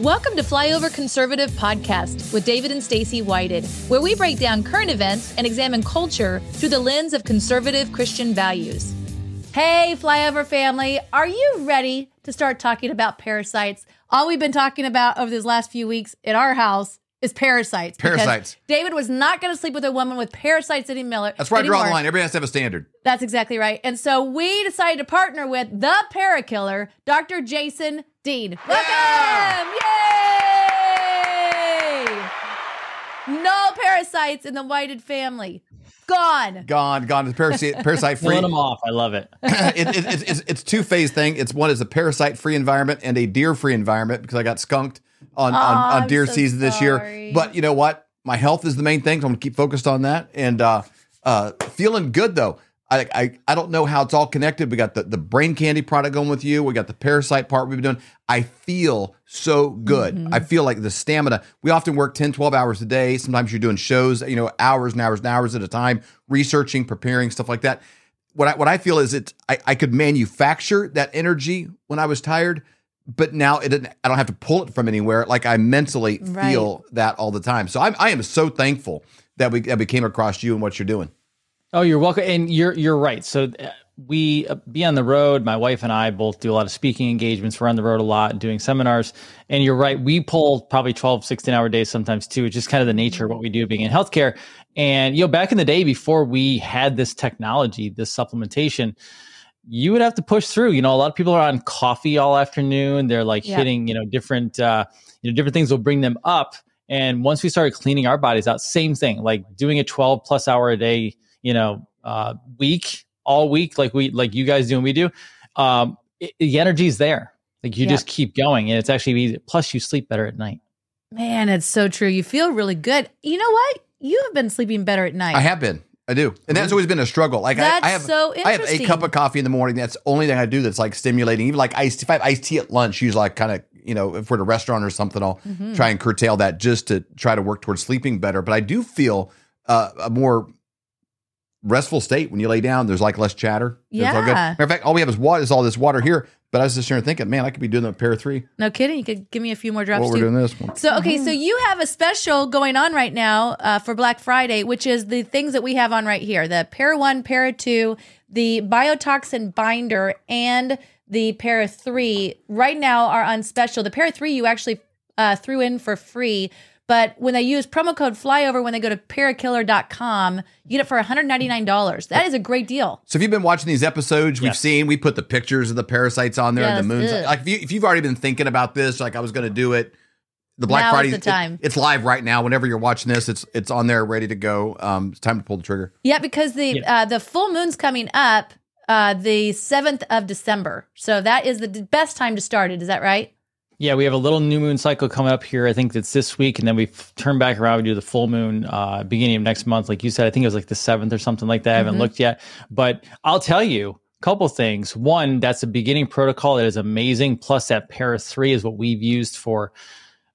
Welcome to Flyover Conservative Podcast with David and Stacy Whited, where we break down current events and examine culture through the lens of conservative Christian values. Hey, Flyover family, are you ready to start talking about parasites? All we've been talking about over these last few weeks at our house is parasites. Parasites. David was not going to sleep with a woman with parasites anymore. That's where I draw the line. Everybody has to have a standard. That's exactly right. And so we decided to partner with the parakiller, Dr. Jason Dean. Welcome! Yay! No parasites in the whited family. Gone. Gone, gone. It's parasite, parasite free. Killing them off. I love it. it, it, it's, it's, it's two phase thing. It's one is a parasite free environment and a deer free environment because I got skunked on, on, on deer so season this sorry. year. But you know what? My health is the main thing. So I'm gonna keep focused on that and uh, uh, feeling good though. I, I I don't know how it's all connected. We got the, the brain candy product going with you. We got the parasite part we've been doing. I feel so good. Mm-hmm. I feel like the stamina. We often work 10, 12 hours a day. Sometimes you're doing shows, you know, hours and hours and hours at a time, researching, preparing, stuff like that. What I what I feel is it I, I could manufacture that energy when I was tired, but now it didn't, I don't have to pull it from anywhere. Like I mentally Right. feel that all the time. So I'm, I am so thankful that we that we came across you and what you're doing. Oh, you're welcome. And you're you're right. So uh, we uh, be on the road. My wife and I both do a lot of speaking engagements. We're on the road a lot, and doing seminars. And you're right. We pull probably 12, 16 hour days sometimes too. It's just kind of the nature of what we do being in healthcare. And you know, back in the day before we had this technology, this supplementation, you would have to push through. You know, a lot of people are on coffee all afternoon. They're like Yeah. hitting, you know, different uh, you know, different things will bring them up. And once we started cleaning our bodies out, same thing, like doing a 12 plus hour a day, you know, uh, week, all week, like we, like you guys do and we do, um, it, the energy is there. Like you Yeah. just keep going and it's actually easy. Plus you sleep better at night. Man, it's so true. You feel really good. You know what? You have been sleeping better at night. I have been. I do. And that's always been a struggle. Like That's I, I have so I have a interesting. cup of coffee in the morning. That's the only thing I do that's like stimulating. Even like iced if I have iced tea at lunch, usually like kind of, you know, if we're at a restaurant or something, I'll Mm-hmm. try and curtail that just to try to work towards sleeping better. But I do feel uh, a more restful state when you lay down. There's like less chatter. It's all good. Yeah. Matter of fact, all we have is water is all this water here. But I was just there thinking, man, I could be doing a Para Three no kidding. You could give me a few more drops while we're too. doing this one. So okay, so you have a special going on right now uh, for Black Friday, which is the things that we have on right here: the Para One, Para Two, the biotoxin binder, and the Para Three. Right now are on special. The Para Three you actually uh, threw in for free, but when they use promo code Flyover when they go to parakiller.com, you get it for one hundred ninety nine dollars. That is a great deal. So if you've been watching these episodes, we've Yes. seen we put the pictures of the parasites on there and the moons. ugh. Like if, you, if you've already been thinking about this, like I was going to do it, the Black Now Friday the it- time. it's live right now. Whenever you're watching this, it's it's on there, ready to go. Um, it's time to pull the trigger. Yeah, because the uh, the full moon's coming up uh, the seventh of December, so that is the d- best time to start it. Is that right? Yeah, we have a little new moon cycle coming up here. I think it's this week, and then we f- turn back around. We do the full moon uh, beginning of next month. Like you said, I think it was like the seventh or something like that. I haven't looked yet, but I'll tell you a couple things. One, that's a beginning protocol that is amazing. Plus, that para three is what we've used for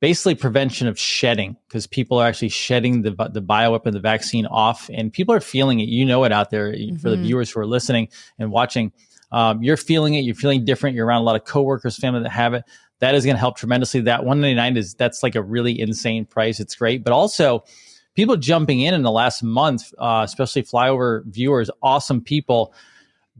basically prevention of shedding because people are actually shedding the the bioweapon, the vaccine off, and people are feeling it. You know it out there for the Mhm. viewers who are listening and watching. Um, you're feeling it. You're feeling different. You're around a lot of coworkers, family that have it. That is going to help tremendously. That 199 is that's like a really insane price. It's great, but also people jumping in in the last month, uh, especially flyover viewers, awesome people.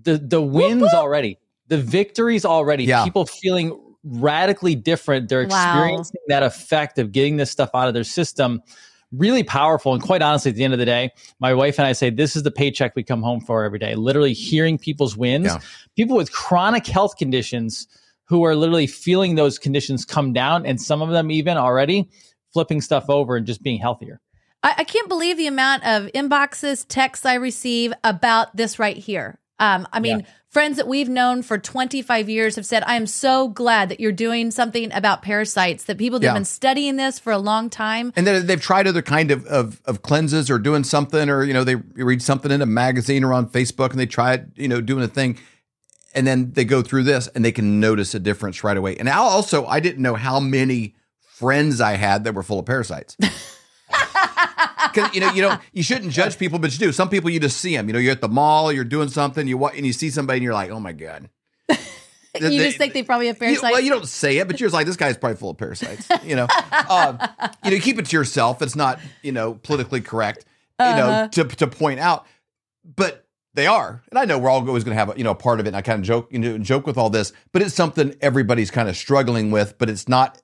The the wins already, the victories already. Yeah. People feeling radically different. They're Wow. experiencing that effect of getting this stuff out of their system. Really powerful. And quite honestly, at the end of the day, my wife and I say this is the paycheck we come home for every day. Literally hearing people's wins, Yeah. people with chronic health conditions who are literally feeling those conditions come down, and some of them even already flipping stuff over and just being healthier. I, I can't believe the amount of inboxes, texts I receive about this right here. Um, I mean, Yeah. friends that we've known for 25 years have said, I am so glad that you're doing something about parasites, that people that have been studying this for a long time. And then they've tried other kind of, of of cleanses or doing something, or you know they read something in a magazine or on Facebook, and they try it, you know, doing a thing, and then they go through this and they can notice a difference right away. And I also, I didn't know how many friends I had that were full of parasites. Because you know, you don't, you shouldn't judge people, but you do. Some people you just see them. You know, you're at the mall, you're doing something, you wa- and you see somebody, and you're like, oh my god. you they- just think they probably have You, parasites. well, you don't say it, but you're just like, this guy's probably full of parasites. You know, um, you know, keep it to yourself. It's not, you know, politically correct, you Uh-huh. know, to to point out, but they are. And I know we're all always going to have, a, you know, a part of it. And I kind of joke, you know, joke with all this, but it's something everybody's kind of struggling with. But it's not,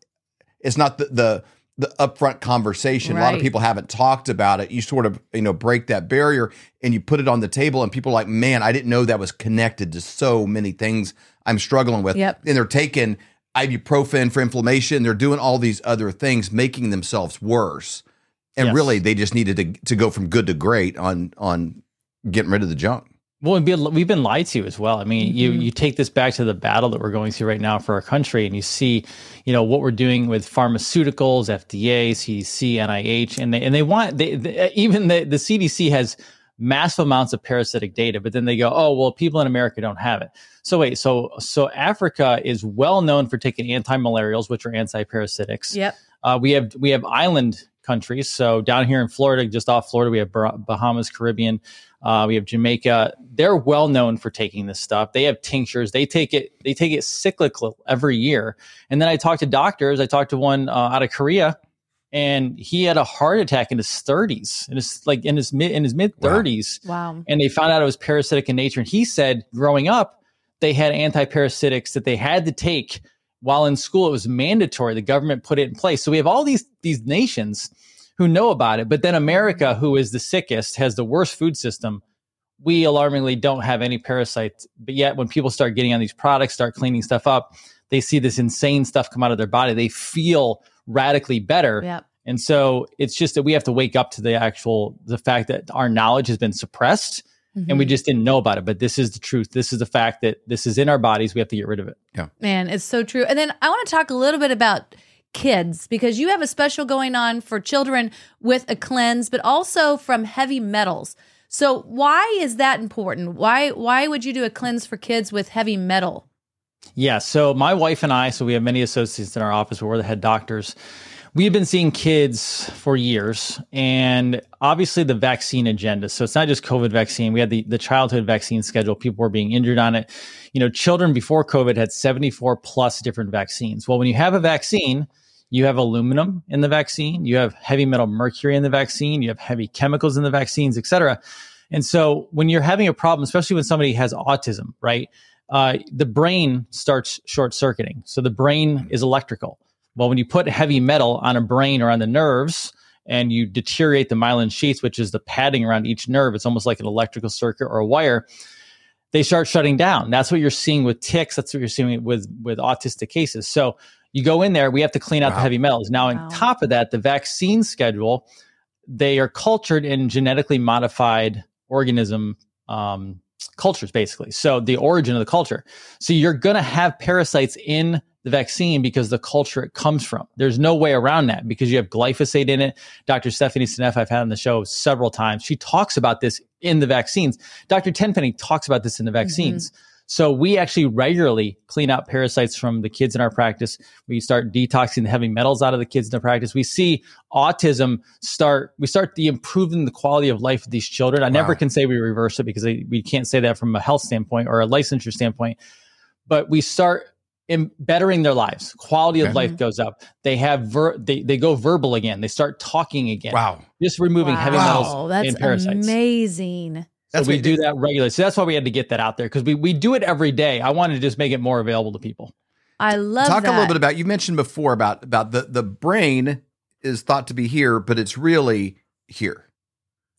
it's not the the, the upfront conversation. A lot of people haven't talked about it. You sort of, you know, break that barrier and you put it on the table, and people are like, man, I didn't know that was connected to so many things I'm struggling with. Yep. And they're taking ibuprofen for inflammation. They're doing all these other things, making themselves worse. And Yes. really, they just needed to to go from good to great on on getting rid of the junk. Well, we've been, we've been lied to as well. I mean, you Mhm. you take this back to the battle that we're going through right now for our country, and you see, you know, what we're doing with pharmaceuticals, FDA, CDC, NIH, and they and they want they, they even the the CDC has massive amounts of parasitic data, but then they go, oh well, people in America don't have it. So wait, so so Africa is well known for taking anti-malarials, which are anti-parasitics. yep. Uh, we have we have island countries. So down here in Florida, just off Florida, we have Bahamas, Caribbean. Uh, we have Jamaica. They're well known for taking this stuff. They have tinctures. They take it. They take it cyclical every year. And then I talked to doctors. I talked to one uh, out of Korea, and he had a heart attack in his 30s, in his like in his mid in his mid 30s Wow. and they found out it was parasitic in nature. And he said, growing up, they had anti-parasitics that they had to take while in school. It was mandatory. The government put it in place. So we have all these these nations who know about it, but then America, who is the sickest, has the worst food system. We alarmingly don't have any parasites. But yet, when people start getting on these products, start cleaning stuff up, they see this insane stuff come out of their body. They feel radically better. Yep. And so it's just that we have to wake up to the actual the fact that our knowledge has been suppressed and we Mhm. just didn't know about it. But this is the truth. This is the fact that this is in our bodies. We have to get rid of it. Yeah. Man, it's so true. And then I want to talk a little bit about kids because you have a special going on for children with a cleanse, but also from heavy metals. So why is that important? Why why would you do a cleanse for kids with heavy metal? Yeah. So my wife and I, so we have many associates in our office, we're the head doctors. We've been seeing kids for years, and obviously the vaccine agenda. So it's not just COVID vaccine. We had the, the childhood vaccine schedule. People were being injured on it. You know, children before COVID had 74 plus different vaccines. Well, when you have a vaccine, you have aluminum in the vaccine, you have heavy metal mercury in the vaccine, you have heavy chemicals in the vaccines, et cetera. And so when you're having a problem, especially when somebody has autism, right? Uh, the brain starts short circuiting. So the brain is electrical. Well, when you put heavy metal on a brain or on the nerves and you deteriorate the myelin sheaths, which is the padding around each nerve, it's almost like an electrical circuit or a wire. They start shutting down. That's what you're seeing with tics. That's what you're seeing with with autistic cases. So you go in there, we have to clean out Wow. the heavy metals. Now, Wow. on top of that, the vaccine schedule, they are cultured in genetically modified organism um, cultures, basically. So the origin of the culture. So you're going to have parasites in the vaccine because the culture it comes from. There's no way around that because you have glyphosate in it. Dr. Stephanie Seneff, I've had on the show several times. She talks about this in the vaccines. Dr. Tenpenny talks about this in the vaccines. So we actually regularly clean out parasites from the kids in our practice. We start detoxing the heavy metals out of the kids in the practice. We see autism start, we start the improving the quality of life of these children. I never can say we reverse it because they, we can't say that from a health standpoint or a licensure standpoint, but we start in bettering their lives. Quality of Okay. life goes up. They have ver- they they go verbal again. They start talking again. Wow. Just removing heavy Wow, metals that's and parasites. amazing. So That's we do that regularly. So that's why we had to get that out there because we, we do it every day. I wanted to just make it more available to people. I love Talk that. a little bit about you mentioned before about about the the brain is thought to be here, but it's really here.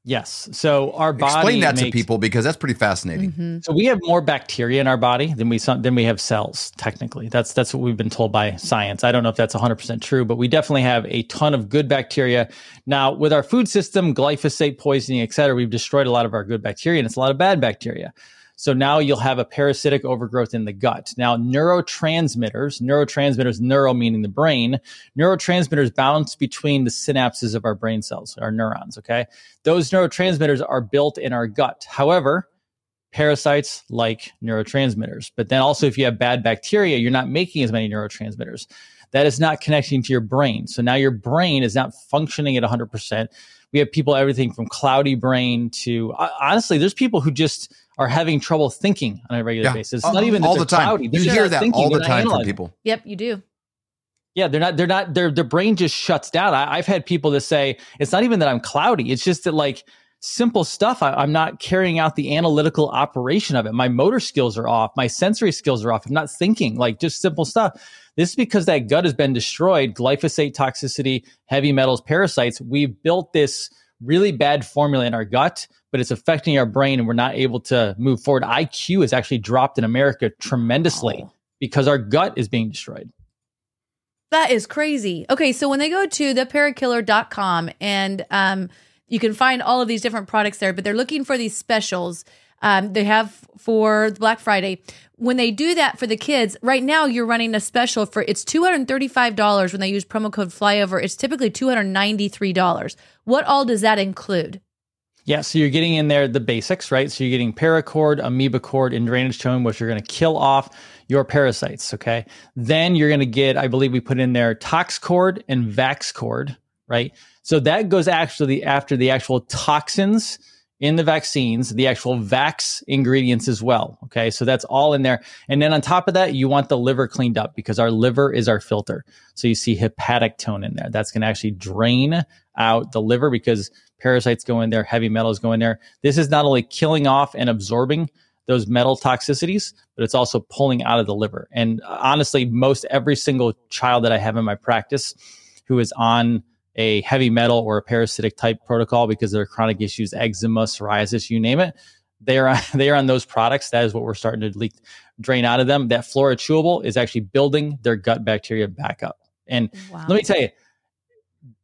Yes. So our body Explain that to people because that's pretty fascinating. Mhm. So we have more bacteria in our body than we than we have cells. Technically, that's that's what we've been told by science. I don't know if that's 100 percent true, but we definitely have a ton of good bacteria. Now, with our food system, glyphosate poisoning, et cetera, we've destroyed a lot of our good bacteria, and it's a lot of bad bacteria. So now you'll have a parasitic overgrowth in the gut. Now, neurotransmitters, neurotransmitters, neuro meaning the brain, neurotransmitters bounce between the synapses of our brain cells, our neurons. Okay. Those neurotransmitters are built in our gut. However, parasites like neurotransmitters. But then also, if you have bad bacteria, you're not making as many neurotransmitters. That is not connecting to your brain. So now your brain is not functioning at 100%. We have people, everything from cloudy brain to uh, honestly, there's people who just, are having trouble thinking on a regular Yeah. basis. It's Uh, not even all the time. cloudy. They're You hear that thinking. all the They're time from analyzing. people. Yep, you do. Yeah, they're not. They're not. Their their brain just shuts down. I, I've had people that say it's not even that I'm cloudy. It's just that like simple stuff. I, I'm not carrying out the analytical operation of it. My motor skills are off. My sensory skills are off. I'm not thinking. Like just simple stuff. This is because that gut has been destroyed. Glyphosate toxicity, heavy metals, parasites. We've built this really bad formula in our gut, but it's affecting our brain, and we're not able to move forward. IQ has actually dropped in America tremendously because our gut is being destroyed. That is crazy. Okay, so when they go to theparakiller.com and um, you can find all of these different products there, but they're looking for these specials um, they have for Black Friday. When they do that for the kids, right now you're running a special for it's $235 when they use promo code flyover. It's typically $293. What all does that include? Yeah, so you're getting in there the basics, right? So you're getting paracord, amoeba cord, and drainage tone, which are going to kill off your parasites. Okay. Then you're going to get, I believe we put in there tox cord and vax cord, right? So that goes actually after the actual toxins in the vaccines, the actual vax ingredients as well. Okay. So that's all in there. And then on top of that, you want the liver cleaned up because our liver is our filter. So you see hepatic tone in there. That's going to actually drain out the liver because parasites go in there, heavy metals go in there. This is not only killing off and absorbing those metal toxicities, but it's also pulling out of the liver. And honestly, most every single child that I have in my practice who is on a heavy metal or a parasitic type protocol because of their chronic issues, eczema, psoriasis, you name it, they are they are on those products. That is what we're starting to leak, drain out of them. That flora chewable is actually building their gut bacteria back up. And Wow. let me tell you,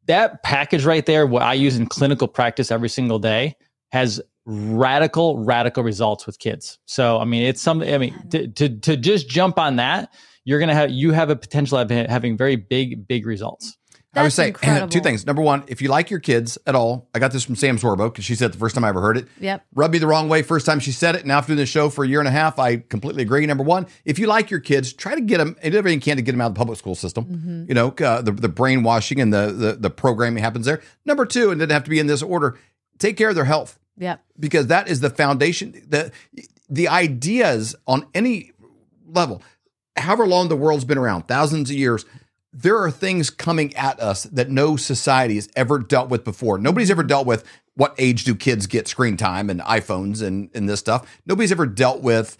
that package right there, what I use in clinical practice every single day, has radical, radical results with kids. So, I mean, it's something. I mean, to to, to just jump on that, you're gonna have you have a potential of having very big, big results. I would That's say incredible. two things. Number one, if you like your kids at all, I got this from Sam Sorbo because she said it the first time I ever heard it. Yep. Rubbed me the wrong way first time she said it. Now after doing the show for a year and a half, I completely agree. Number one, if you like your kids, try to get them and do everything you can to get them out of the public school system. Mm-hmm. You know, uh, the the brainwashing and the, the the programming happens there. Number two, and it doesn't have to be in this order. Take care of their health Yep. because that is the foundation. The the ideas on any level, however long the world's been around, thousands of years, there are things coming at us that no society has ever dealt with before. Nobody's ever dealt with what age do kids get screen time and iPhones and, and this stuff. Nobody's ever dealt with,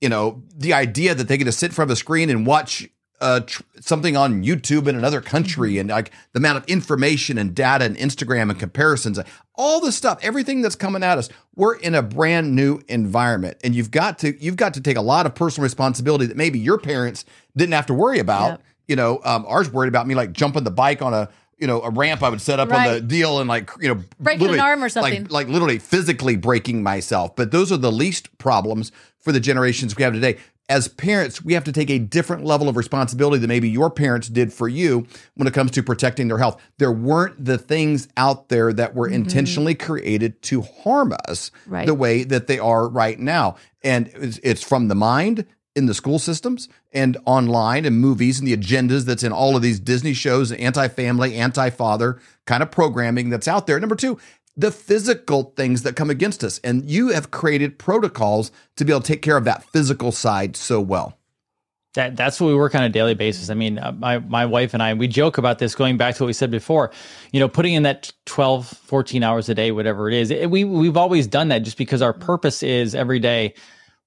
you know, the idea that they get to sit in front of a screen and watch uh, tr- something on YouTube in another country and like the amount of information and data and Instagram and comparisons, all the stuff, everything that's coming at us. We're in a brand new environment, and you've got to you've got to take a lot of personal responsibility that maybe your parents didn't have to worry about. Yep. You know, um, ours worried about me like jumping the bike on a you know a ramp I would set up on the deal and like you know Breaking an arm or something. like literally physically breaking myself. But those are the least problems for the generations we have today. As parents, we have to take a different level of responsibility than maybe your parents did for you when it comes to protecting their health. There weren't the things out there that were intentionally created to harm us Right. the way that they are right now. And it's, it's from the mind in the school systems and online and movies and the agendas that's in all of these Disney shows, anti-family, anti-father kind of programming that's out there. Number two, the physical things that come against us. And you have created protocols to be able to take care of that physical side so well. That that's what we work on a daily basis. I mean, uh, my my wife and I we joke about this going back to what we said before. You know, putting in that 12, 14 hours a day, whatever it is. It, we we've always done that just because our purpose is every day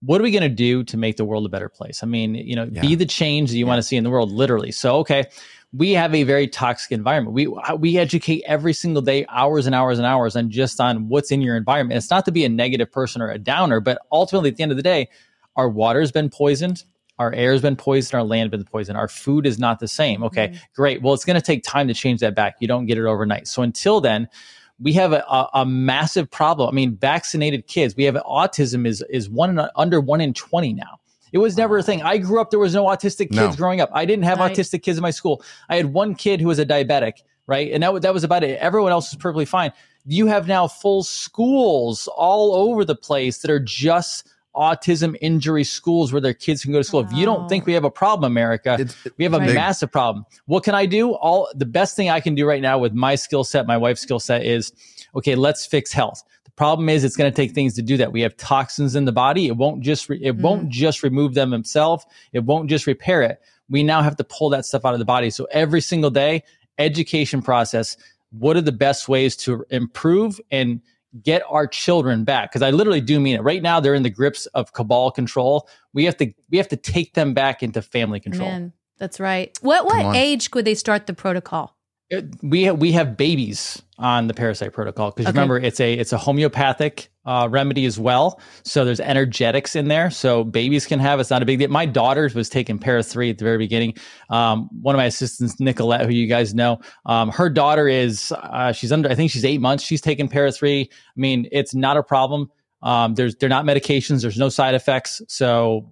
what are we going to do to make the world a better place? I mean, you know, be the change that you want to see in the world literally. So, okay, we have a very toxic environment. We uh, we educate every single day, hours and hours and hours, on just on what's in your environment. It's not to be a negative person or a downer, but ultimately, at the end of the day, our water's been poisoned. Our air's been poisoned. Our land has been poisoned. Our food is not the same. Okay, mm-hmm. great. Well, it's going to take time to change that back. You don't get it overnight. So until then, we have a, a, a massive problem. I mean, vaccinated kids. We have autism is is one in, under one in twenty now. It was never a thing. I grew up. There was no autistic kids No. growing up. I didn't have Right. autistic kids in my school. I had one kid who was a diabetic, right, and that that was about it. Everyone else was perfectly fine. You have now full schools all over the place that are just autism injury schools where their kids can go to school. If you don't think we have a problem, America, It's we have a Right. massive problem. What can I do? All the best thing I can do right now with my skill set, my wife's skill set is okay, let's fix health. The Problem is, it's going to take things to do that. We have toxins in the body. It won't just re- it mm. won't just remove them itself. It won't just repair it. We now have to pull that stuff out of the body. So every single day, education process. What are the best ways to improve and get our children back? Because I literally do mean it. Right now, they're in the grips of cabal control. We have to we have to take them back into family control. Man, that's right. What what age could they start the protocol? It, we have, we have babies on the parasite protocol because okay. remember it's a it's a homeopathic uh, remedy as well. So there's energetics in there, so babies can have. It's not a big deal. My daughter was taking para three at the very beginning. Um, one of my assistants, Nicolette, who you guys know, um, her daughter is uh, she's under. I think she's eight months. She's taking para three. I mean, it's not a problem. Um, there's they're not medications. There's no side effects. So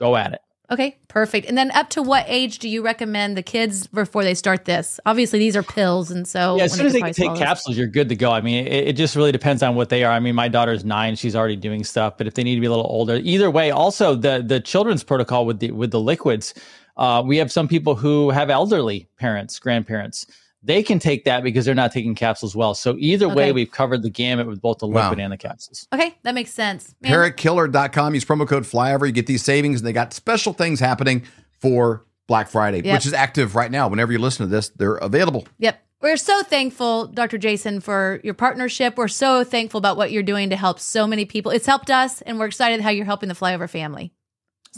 go at it. Okay, perfect. And then up to what age do you recommend the kids before they start this? Obviously, these are pills, and so yeah, as soon as they take capsules, you're good to go. I mean, it, it, just really depends on what they are. I mean, my daughter's nine; she's already doing stuff. But if they need to be a little older, either way. Also, the the children's protocol with the with the liquids, uh, we have some people who have elderly parents, grandparents they can take that because they're not taking capsules well. So either okay. way, we've covered the gamut with both the liquid wow. and the capsules. Okay, that makes sense. Parakiller.com. Use promo code flyover. You get these savings, and they got special things happening for Black Friday, yep. which is active right now. Whenever you listen to this, they're available. Yep. We're so thankful, Dr. Jason, for your partnership. We're so thankful about what you're doing to help so many people. It's helped us, and we're excited how you're helping the Flyover family.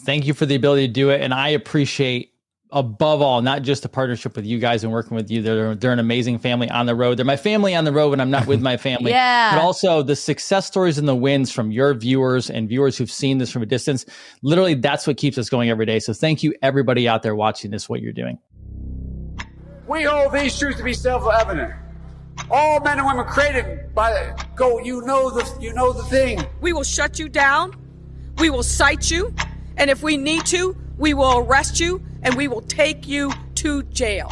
Thank you for the ability to do it. And I appreciate above all, not just a partnership with you guys and working with you. They're they're an amazing family on the road. They're my family on the road when I'm not with my family. yeah. But also the success stories and the wins from your viewers and viewers who've seen this from a distance. Literally, that's what keeps us going every day. So thank you everybody out there watching this, what you're doing. We hold these truths to be self-evident. All men and women created by go, you know the you know the thing. We will shut you down. We will cite you. And if we need to, we will arrest you and we will take you to jail.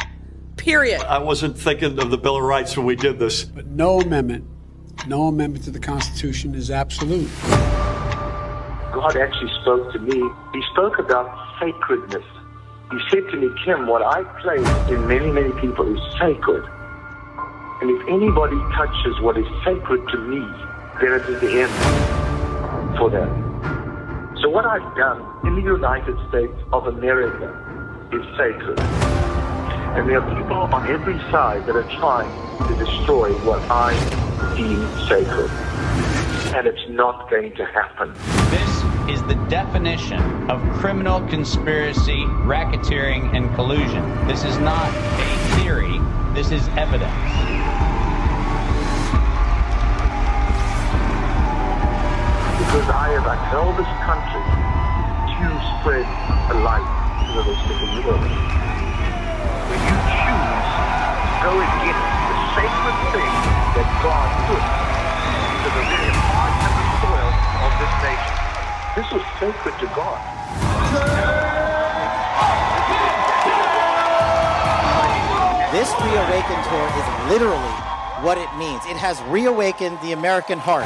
Period. I wasn't thinking of the Bill of Rights when we did this. But no amendment, no amendment to the Constitution is absolute. God actually spoke to me. He spoke about sacredness. He said to me, Kim, what I place in many, many people is sacred. And if anybody touches what is sacred to me, then it is the end for them. So what I've done in the United States of America is sacred. And there are people on every side that are trying to destroy what I deem sacred. And it's not going to happen. This is the definition of criminal conspiracy, racketeering, and collusion. This is not a theory, this is evidence. because I have upheld this country to spread a light When you choose the sacred that God put into the very heart and soil of this nation, this was sacred to God. This Reawaken tour is literally what it means. It has reawakened the American heart.